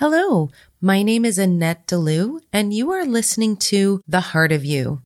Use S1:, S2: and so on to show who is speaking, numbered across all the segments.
S1: Hello, my name is Annette Dalloo, and you are listening to The Heart of You.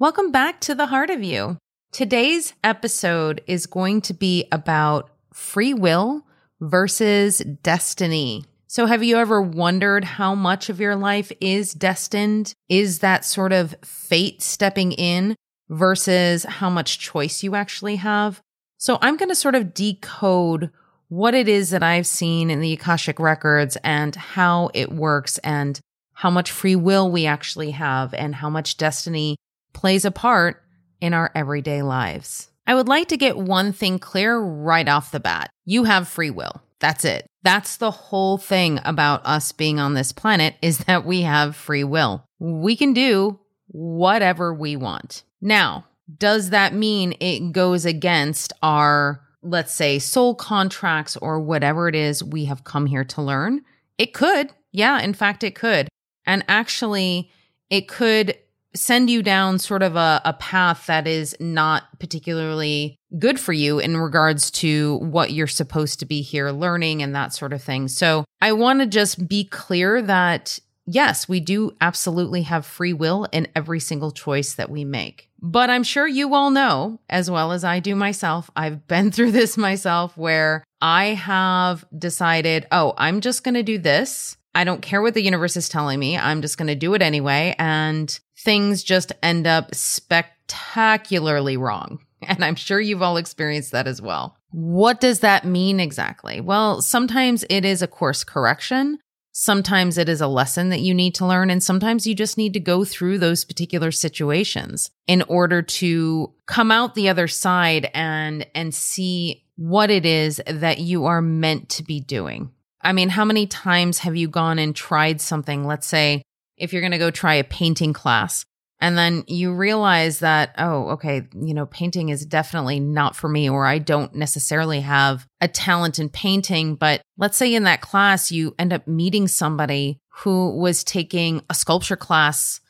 S1: Welcome back to The Heart of You. Today's episode is going to be about free will versus destiny. So, have you ever wondered how much of your life is destined? Is that sort of fate stepping in versus how much choice you actually have? So, I'm going to sort of decode what it is that I've seen in the Akashic records and how it works and how much free will we actually have and how much destiny plays a part in our everyday lives. I would like to get one thing clear right off the bat. You have free will. That's it. That's the whole thing about us being on this planet is that we have free will. We can do whatever we want. Now, does that mean it goes against our, let's say, soul contracts or whatever it is we have come here to learn? It could. Yeah, in fact, it could. And actually, it could send you down sort of a, a path that is not particularly good for you in regards to what you're supposed to be here learning and that sort of thing. So I want to just be clear that yes, we do absolutely have free will in every single choice that we make. But I'm sure you all know, as well as I do myself, I've been through this myself where I have decided, oh, I'm just going to do this. I don't care what the universe is telling me. I'm just going to do it anyway. And things just end up spectacularly wrong. And I'm sure you've all experienced that as well. What does that mean exactly? Well, sometimes it is a course correction. Sometimes it is a lesson that you need to learn. And sometimes you just need to go through those particular situations in order to come out the other side and, and see what it is that you are meant to be doing. I mean, how many times have you gone and tried something? Let's say if you're going to go try a painting class and then you realize that, oh, okay, you know, painting is definitely not for me, or I don't necessarily have a talent in painting. But let's say in that class, you end up meeting somebody who was taking a sculpture class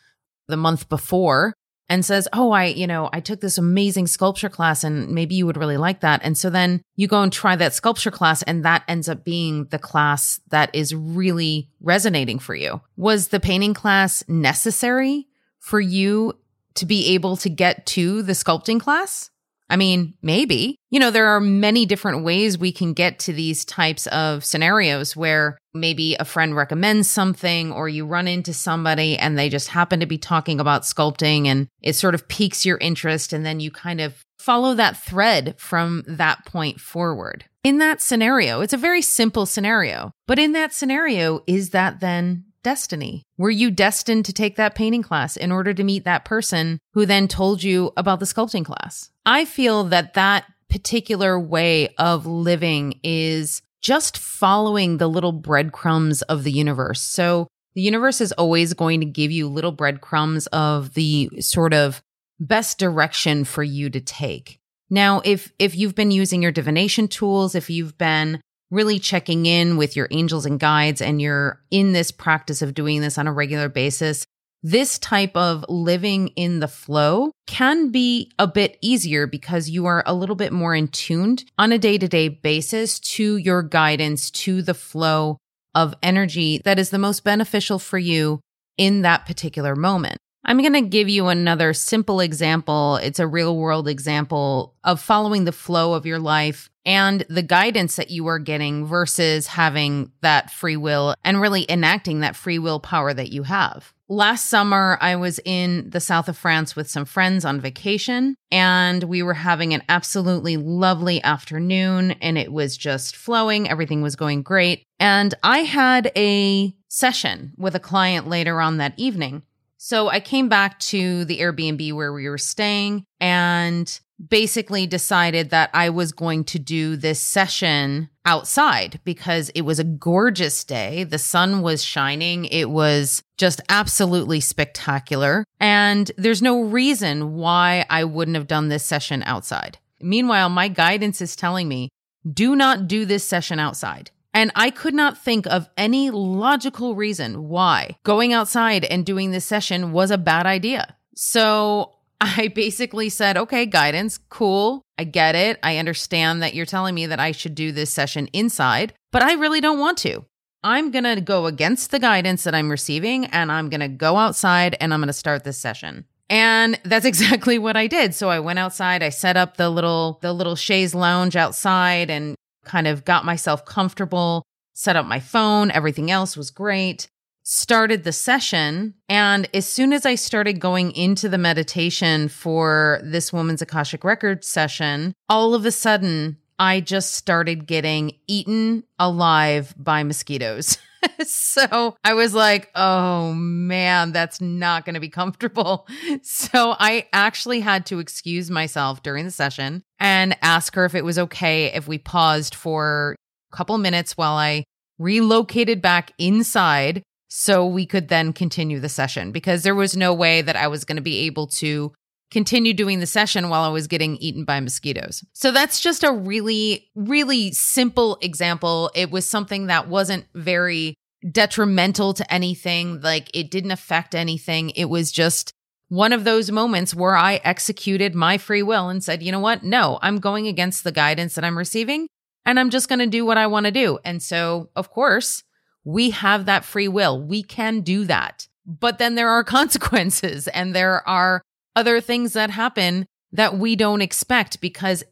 S1: the month before and says, Oh, I, you know, I took this amazing sculpture class and maybe you would really like that. And so then you go and try that sculpture class and that ends up being the class that is really resonating for you. Was the painting class necessary for you to be able to get to the sculpting class? I mean, maybe. You know, there are many different ways we can get to these types of scenarios where maybe a friend recommends something or you run into somebody and they just happen to be talking about sculpting and it sort of piques your interest and then you kind of follow that thread from that point forward. In that scenario, it's a very simple scenario, but in that scenario, is that then destiny? Were you destined to take that painting class in order to meet that person who then told you about the sculpting class? I feel that that particular way of living is just following the little breadcrumbs of the universe. So the universe is always going to give you little breadcrumbs of the sort of best direction for you to take. Now, if if you've been using your divination tools, if you've been really checking in with your angels and guides and you're in this practice of doing this on a regular basis, this type of living in the flow can be a bit easier because you are a little bit more in tuned on a day to day basis to your guidance, to the flow of energy that is the most beneficial for you in that particular moment. I'm going to give you another simple example. It's a real world example of following the flow of your life and the guidance that you are getting versus having that free will and really enacting that free will power that you have. Last summer, I was in the south of France with some friends on vacation, and we were having an absolutely lovely afternoon, and it was just flowing. Everything was going great. And I had a session with a client later on that evening. So I came back to the Airbnb where we were staying and basically decided that I was going to do this session outside because it was a gorgeous day. The sun was shining. It was just absolutely spectacular. And there's no reason why I wouldn't have done this session outside. Meanwhile, my guidance is telling me do not do this session outside. And I could not think of any logical reason why going outside and doing this session was a bad idea. So I basically said, okay, guidance, cool. I get it. I understand that you're telling me that I should do this session inside, but I really don't want to. I'm going to go against the guidance that I'm receiving and I'm going to go outside and I'm going to start this session. And that's exactly what I did. So I went outside, I set up the little the little chaise lounge outside and kind of got myself comfortable, set up my phone, everything else was great. Started the session, and as soon as I started going into the meditation for this woman's Akashic Record session, all of a sudden I just started getting eaten alive by mosquitoes. so I was like, oh man, that's not going to be comfortable. So I actually had to excuse myself during the session and ask her if it was okay if we paused for a couple minutes while I relocated back inside so we could then continue the session because there was no way that I was going to be able to continue doing the session while I was getting eaten by mosquitoes. So that's just a really, really simple example. It was something that wasn't very detrimental to anything, like it didn't affect anything. It was just one of those moments where I executed my free will and said, you know what? No, I'm going against the guidance that I'm receiving and I'm just going to do what I want to do. And so, of course, we have that free will. We can do that. But then there are consequences and there are other things that happen that we don't expect because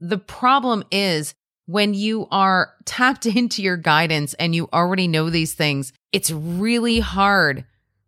S1: the problem is when you are tapped into your guidance and you already know these things, it's really hard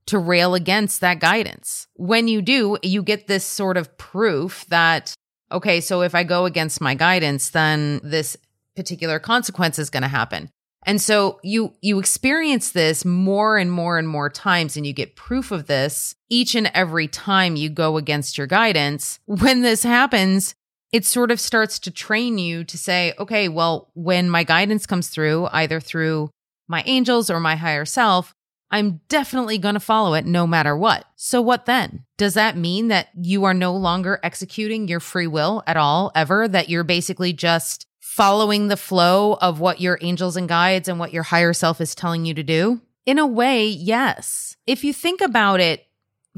S1: to rail against that guidance. When you do, you get this sort of proof that, okay, so if I go against my guidance, then this particular consequence is going to happen. And so you you experience this more and more and more times and you get proof of this each and every time you go against your guidance. When this happens, it sort of starts to train you to say, okay, well, when my guidance comes through, either through my angels or my higher self, I'm definitely going to follow it no matter what. So what then? Does that mean that you are no longer executing your free will at all ever that you're basically just following the flow of what your angels and guides and what your higher self is telling you to do? In a way, yes. If you think about it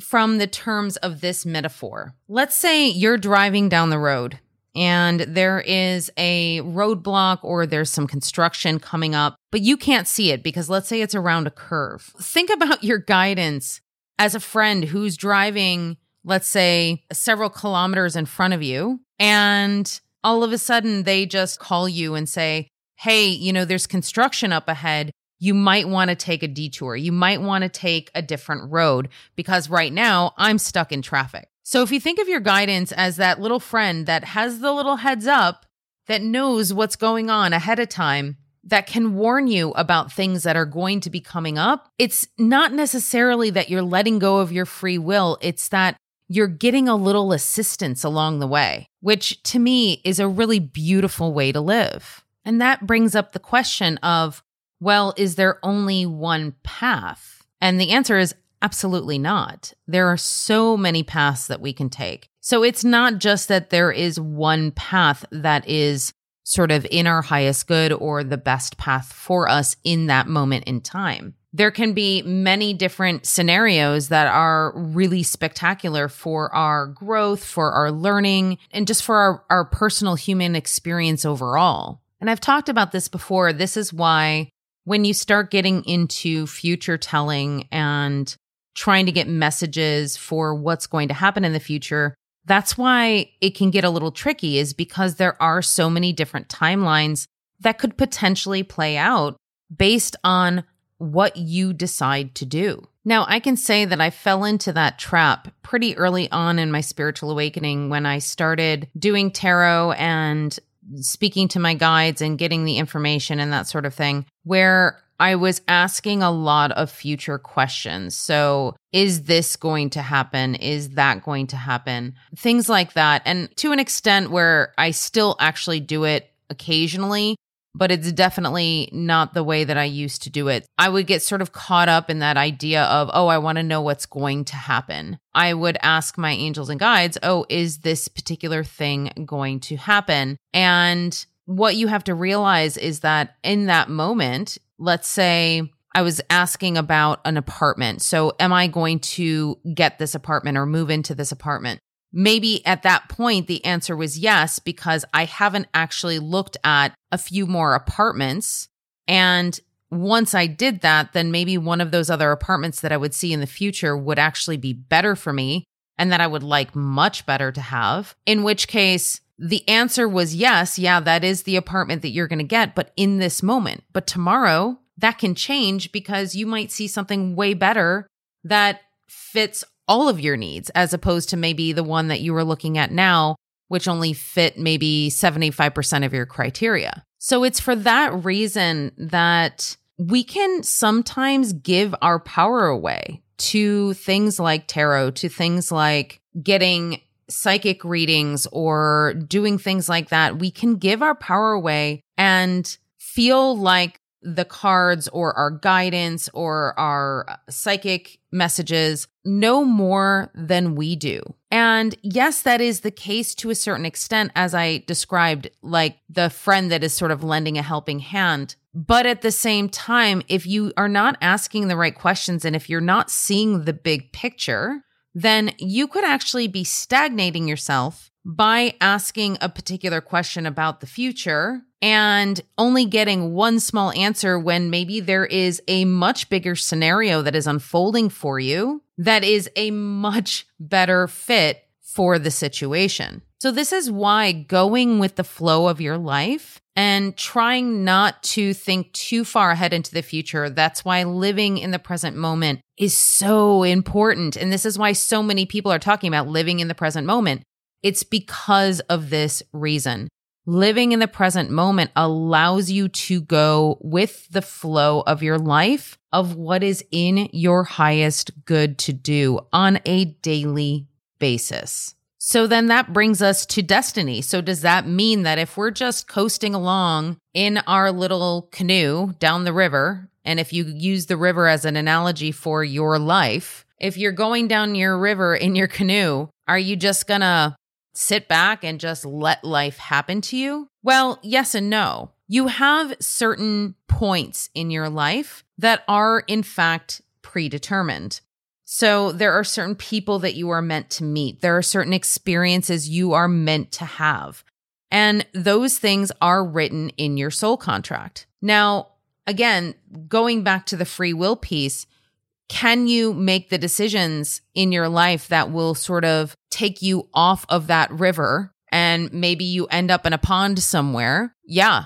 S1: from the terms of this metaphor, let's say you're driving down the road and there is a roadblock or there's some construction coming up, but you can't see it because let's say it's around a curve. Think about your guidance as a friend who's driving, let's say, several kilometers in front of you and all of a sudden they just call you and say, Hey, you know, there's construction up ahead. You might want to take a detour. You might want to take a different road because right now I'm stuck in traffic. So if you think of your guidance as that little friend that has the little heads up that knows what's going on ahead of time, that can warn you about things that are going to be coming up, it's not necessarily that you're letting go of your free will. It's that you're getting a little assistance along the way, which to me is a really beautiful way to live. And that brings up the question of, well, is there only one path? And the answer is absolutely not. There are so many paths that we can take. So it's not just that there is one path that is sort of in our highest good or the best path for us in that moment in time there can be many different scenarios that are really spectacular for our growth, for our learning, and just for our, our personal human experience overall. And I've talked about this before. This is why when you start getting into future telling and trying to get messages for what's going to happen in the future, that's why it can get a little tricky, is because there are so many different timelines that could potentially play out based on what you decide to do. Now, I can say that I fell into that trap pretty early on in my spiritual awakening when I started doing tarot and speaking to my guides and getting the information and that sort of thing, where I was asking a lot of future questions. So, is this going to happen? Is that going to happen? Things like that. And to an extent where I still actually do it occasionally, but it's definitely not the way that I used to do it. I would get sort of caught up in that idea of, oh, I want to know what's going to happen. I would ask my angels and guides, oh, is this particular thing going to happen? And what you have to realize is that in that moment, let's say I was asking about an apartment. So, am I going to get this apartment or move into this apartment? Maybe at that point, the answer was yes, because I haven't actually looked at a few more apartments. And once I did that, then maybe one of those other apartments that I would see in the future would actually be better for me and that I would like much better to have. In which case, the answer was yes, yeah, that is the apartment that you're going to get, but in this moment. But tomorrow, that can change because you might see something way better that fits all of your needs as opposed to maybe the one that you were looking at now, which only fit maybe 75% of your criteria. So it's for that reason that we can sometimes give our power away to things like tarot, to things like getting psychic readings or doing things like that. We can give our power away and feel like the cards or our guidance or our uh, psychic messages know more than we do. And yes, that is the case to a certain extent, as I described, like the friend that is sort of lending a helping hand. But at the same time, if you are not asking the right questions and if you're not seeing the big picture, then you could actually be stagnating yourself by asking a particular question about the future and only getting one small answer when maybe there is a much bigger scenario that is unfolding for you that is a much better fit for the situation. So, this is why going with the flow of your life and trying not to think too far ahead into the future. That's why living in the present moment is so important. And this is why so many people are talking about living in the present moment it's because of this reason. Living in the present moment allows you to go with the flow of your life of what is in your highest good to do on a daily basis. So then that brings us to destiny. So does that mean that if we're just coasting along in our little canoe down the river, and if you use the river as an analogy for your life, if you're going down your river in your canoe, are you just gonna sit back and just let life happen to you? Well, yes and no. You have certain points in your life that are, in fact, predetermined. So there are certain people that you are meant to meet. There are certain experiences you are meant to have. And those things are written in your soul contract. Now, again, going back to the free will piece, can you make the decisions in your life that will sort of take you off of that river and maybe you end up in a pond somewhere? Yeah,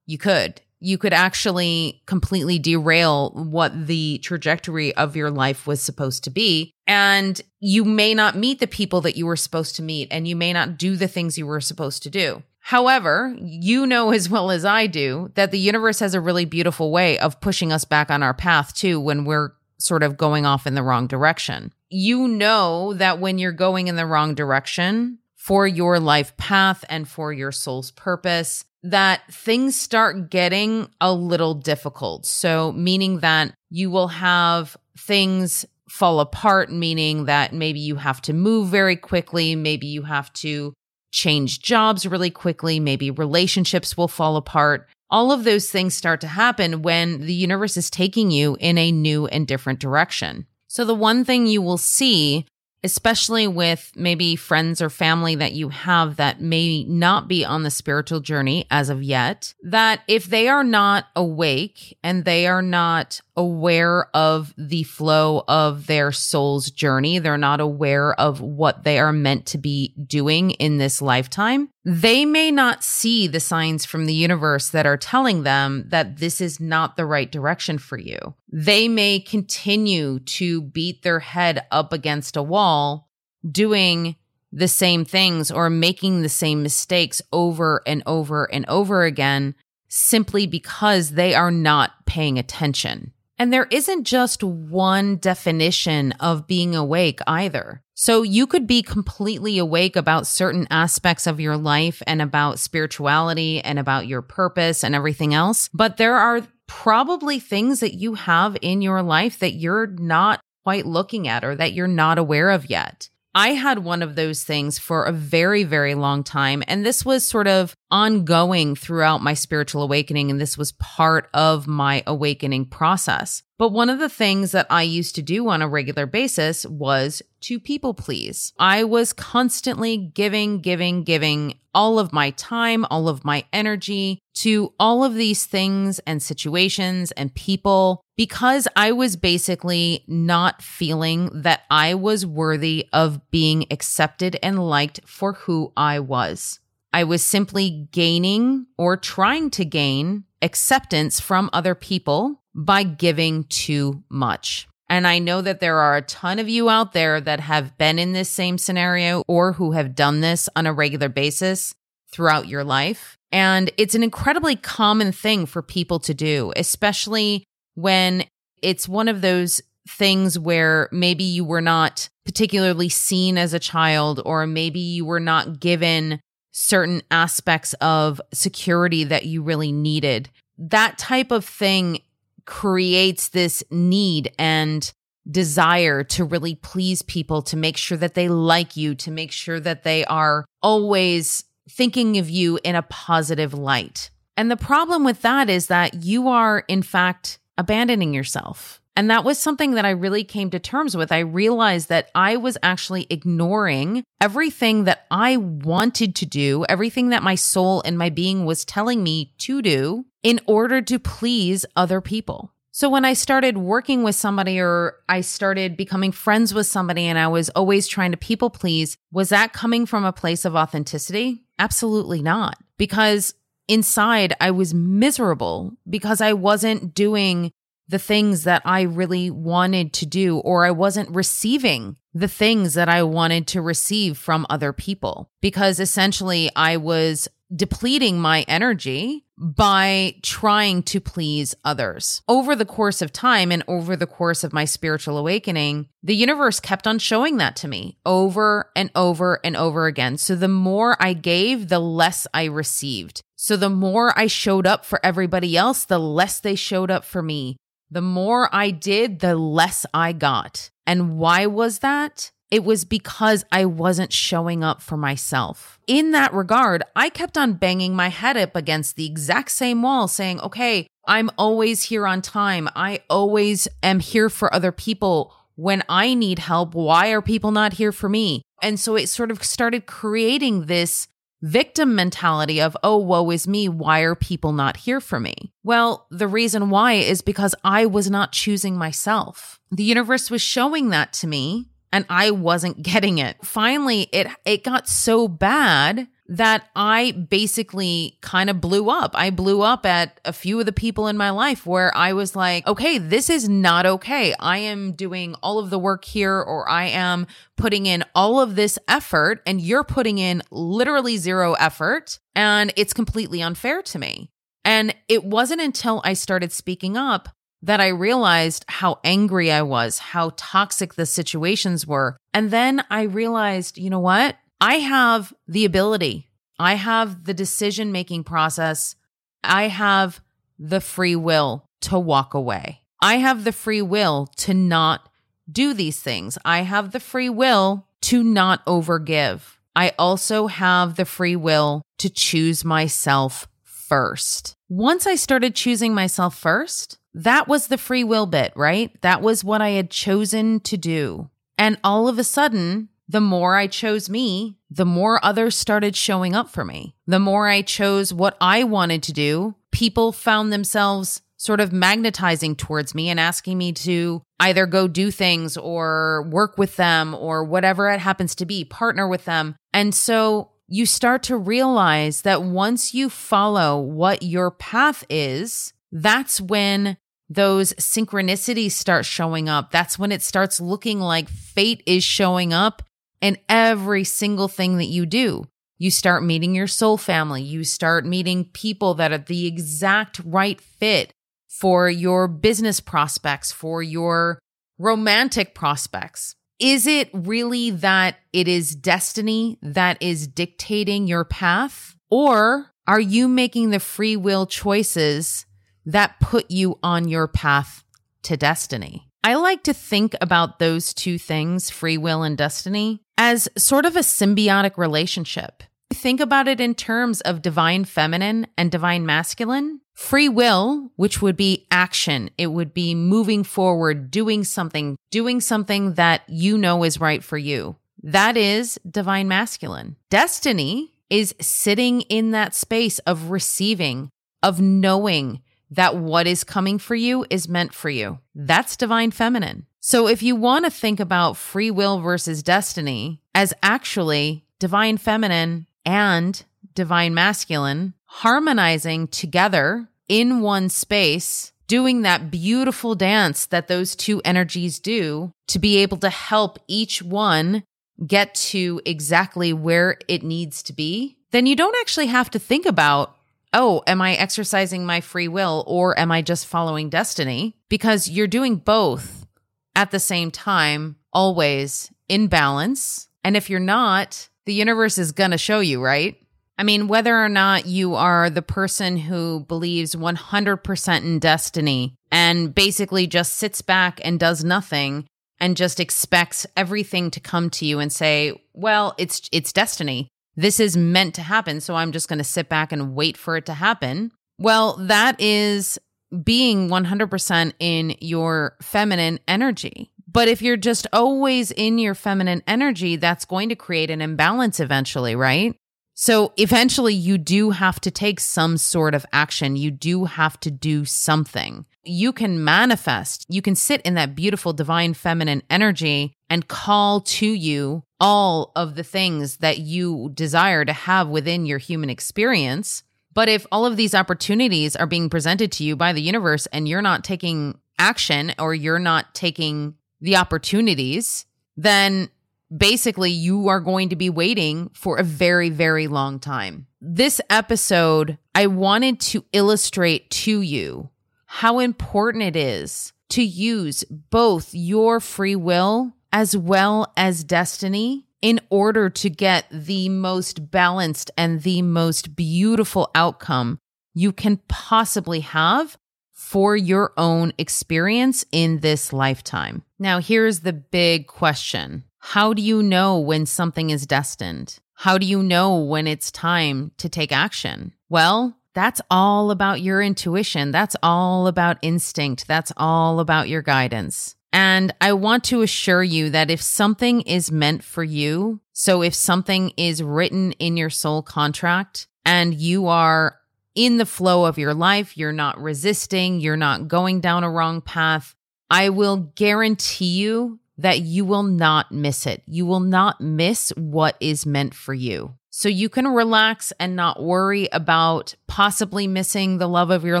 S1: you could. You could actually completely derail what the trajectory of your life was supposed to be. And you may not meet the people that you were supposed to meet, and you may not do the things you were supposed to do. However, you know as well as I do that the universe has a really beautiful way of pushing us back on our path too when we're sort of going off in the wrong direction. You know that when you're going in the wrong direction for your life path and for your soul's purpose, that things start getting a little difficult. So, meaning that you will have things fall apart, meaning that maybe you have to move very quickly, maybe you have to change jobs really quickly, maybe relationships will fall apart all of those things start to happen when the universe is taking you in a new and different direction. So, the one thing you will see especially with maybe friends or family that you have that may not be on the spiritual journey as of yet, that if they are not awake and they are not aware of the flow of their soul's journey, they're not aware of what they are meant to be doing in this lifetime, they may not see the signs from the universe that are telling them that this is not the right direction for you. They may continue to beat their head up against a wall doing the same things or making the same mistakes over and over and over again simply because they are not paying attention. And there isn't just one definition of being awake either. So you could be completely awake about certain aspects of your life and about spirituality and about your purpose and everything else. But there are probably things that you have in your life that you're not quite looking at or that you're not aware of yet. I had one of those things for a very, very long time. And this was sort of ongoing throughout my spiritual awakening. And this was part of my awakening process. But one of the things that I used to do on a regular basis was to people please. I was constantly giving, giving, giving all of my time, all of my energy to all of these things and situations and people because I was basically not feeling that I was worthy of being accepted and liked for who I was. I was simply gaining or trying to gain acceptance from other people by giving too much. And I know that there are a ton of you out there that have been in this same scenario or who have done this on a regular basis throughout your life. And it's an incredibly common thing for people to do, especially when it's one of those things where maybe you were not particularly seen as a child, or maybe you were not given certain aspects of security that you really needed. That type of thing creates this need and desire to really please people, to make sure that they like you, to make sure that they are always thinking of you in a positive light. And the problem with that is that you are, in fact, abandoning yourself. And that was something that I really came to terms with. I realized that I was actually ignoring everything that I wanted to do, everything that my soul and my being was telling me to do in order to please other people. So when I started working with somebody or I started becoming friends with somebody and I was always trying to people please, was that coming from a place of authenticity? Absolutely not. Because inside I was miserable because I wasn't doing the things that I really wanted to do, or I wasn't receiving the things that I wanted to receive from other people. Because essentially I was depleting my energy by trying to please others. Over the course of time and over the course of my spiritual awakening, the universe kept on showing that to me over and over and over again. So the more I gave, the less I received. So the more I showed up for everybody else, the less they showed up for me. The more I did, the less I got. And why was that? It was because I wasn't showing up for myself. In that regard, I kept on banging my head up against the exact same wall, saying, okay, I'm always here on time. I always am here for other people. When I need help, why are people not here for me? And so it sort of started creating this victim mentality of, oh, woe is me. Why are people not here for me? Well, the reason why is because I was not choosing myself. The universe was showing that to me and I wasn't getting it. Finally, it, it got so bad that I basically kind of blew up. I blew up at a few of the people in my life where I was like, okay, this is not okay. I am doing all of the work here or I am putting in all of this effort and you're putting in literally zero effort and it's completely unfair to me. And it wasn't until I started speaking up that I realized how angry I was, how toxic the situations were. And then I realized, you know what? I have the ability, I have the decision making process, I have the free will to walk away. I have the free will to not do these things. I have the free will to not overgive. I also have the free will to choose myself first. Once I started choosing myself first, that was the free will bit, right? That was what I had chosen to do. And all of a sudden, the more I chose me, the more others started showing up for me. The more I chose what I wanted to do, people found themselves sort of magnetizing towards me and asking me to either go do things or work with them or whatever it happens to be, partner with them. And so you start to realize that once you follow what your path is, that's when those synchronicities start showing up. That's when it starts looking like fate is showing up in every single thing that you do. You start meeting your soul family. You start meeting people that are the exact right fit for your business prospects, for your romantic prospects. Is it really that it is destiny that is dictating your path? Or are you making the free will choices that put you on your path to destiny? I like to think about those two things, free will and destiny, as sort of a symbiotic relationship. Think about it in terms of divine feminine and divine masculine. Free will, which would be action, it would be moving forward, doing something, doing something that you know is right for you. That is divine masculine. Destiny is sitting in that space of receiving, of knowing that what is coming for you is meant for you. That's divine feminine. So if you want to think about free will versus destiny as actually divine feminine and divine masculine harmonizing together in one space, doing that beautiful dance that those two energies do to be able to help each one get to exactly where it needs to be, then you don't actually have to think about, oh, am I exercising my free will or am I just following destiny? Because you're doing both at the same time, always in balance. And if you're not, the universe is going to show you, right? I mean, whether or not you are the person who believes 100% in destiny and basically just sits back and does nothing and just expects everything to come to you and say, "Well, it's it's destiny. This is meant to happen, so I'm just going to sit back and wait for it to happen." Well, that is being 100% in your feminine energy. But if you're just always in your feminine energy, that's going to create an imbalance eventually, right? So eventually you do have to take some sort of action. You do have to do something. You can manifest, you can sit in that beautiful divine feminine energy and call to you all of the things that you desire to have within your human experience. But if all of these opportunities are being presented to you by the universe and you're not taking action or you're not taking the opportunities, then basically you are going to be waiting for a very, very long time. This episode, I wanted to illustrate to you how important it is to use both your free will as well as destiny in order to get the most balanced and the most beautiful outcome you can possibly have for your own experience in this lifetime. Now, here's the big question how do you know when something is destined? How do you know when it's time to take action? Well, that's all about your intuition. That's all about instinct. That's all about your guidance. And I want to assure you that if something is meant for you, so if something is written in your soul contract and you are in the flow of your life, you're not resisting, you're not going down a wrong path, I will guarantee you that you will not miss it. You will not miss what is meant for you. So you can relax and not worry about possibly missing the love of your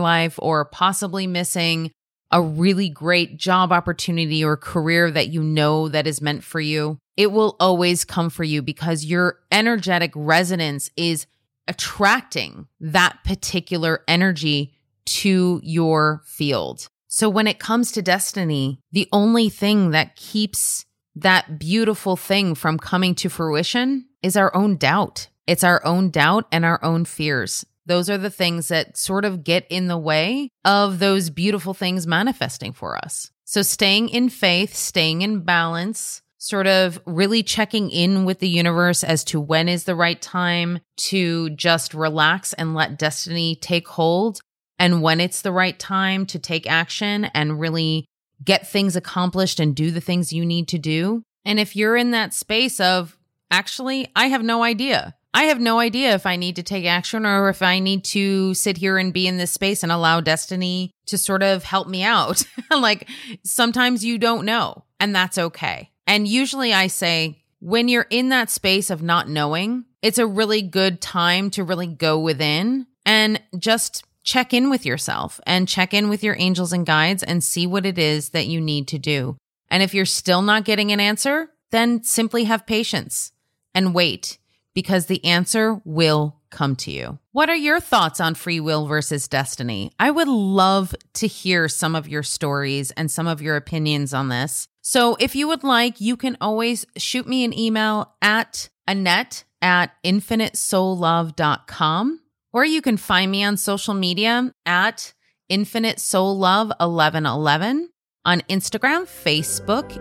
S1: life or possibly missing a really great job opportunity or career that you know that is meant for you. It will always come for you because your energetic resonance is attracting that particular energy to your field. So when it comes to destiny, the only thing that keeps that beautiful thing from coming to fruition is our own doubt. It's our own doubt and our own fears. Those are the things that sort of get in the way of those beautiful things manifesting for us. So staying in faith, staying in balance, sort of really checking in with the universe as to when is the right time to just relax and let destiny take hold and when it's the right time to take action and really get things accomplished and do the things you need to do. And if you're in that space of, actually, I have no idea. I have no idea if I need to take action or if I need to sit here and be in this space and allow destiny to sort of help me out. like sometimes you don't know, and that's okay. And usually I say, when you're in that space of not knowing, it's a really good time to really go within and just check in with yourself and check in with your angels and guides and see what it is that you need to do. And if you're still not getting an answer, then simply have patience and wait because the answer will come to you. What are your thoughts on free will versus destiny? I would love to hear some of your stories and some of your opinions on this. So if you would like, you can always shoot me an email at Annette at infinitesoullove.com or you can find me on social media at Infinite Soul Love 1111 on Instagram, Facebook,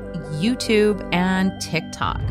S1: YouTube, and TikTok.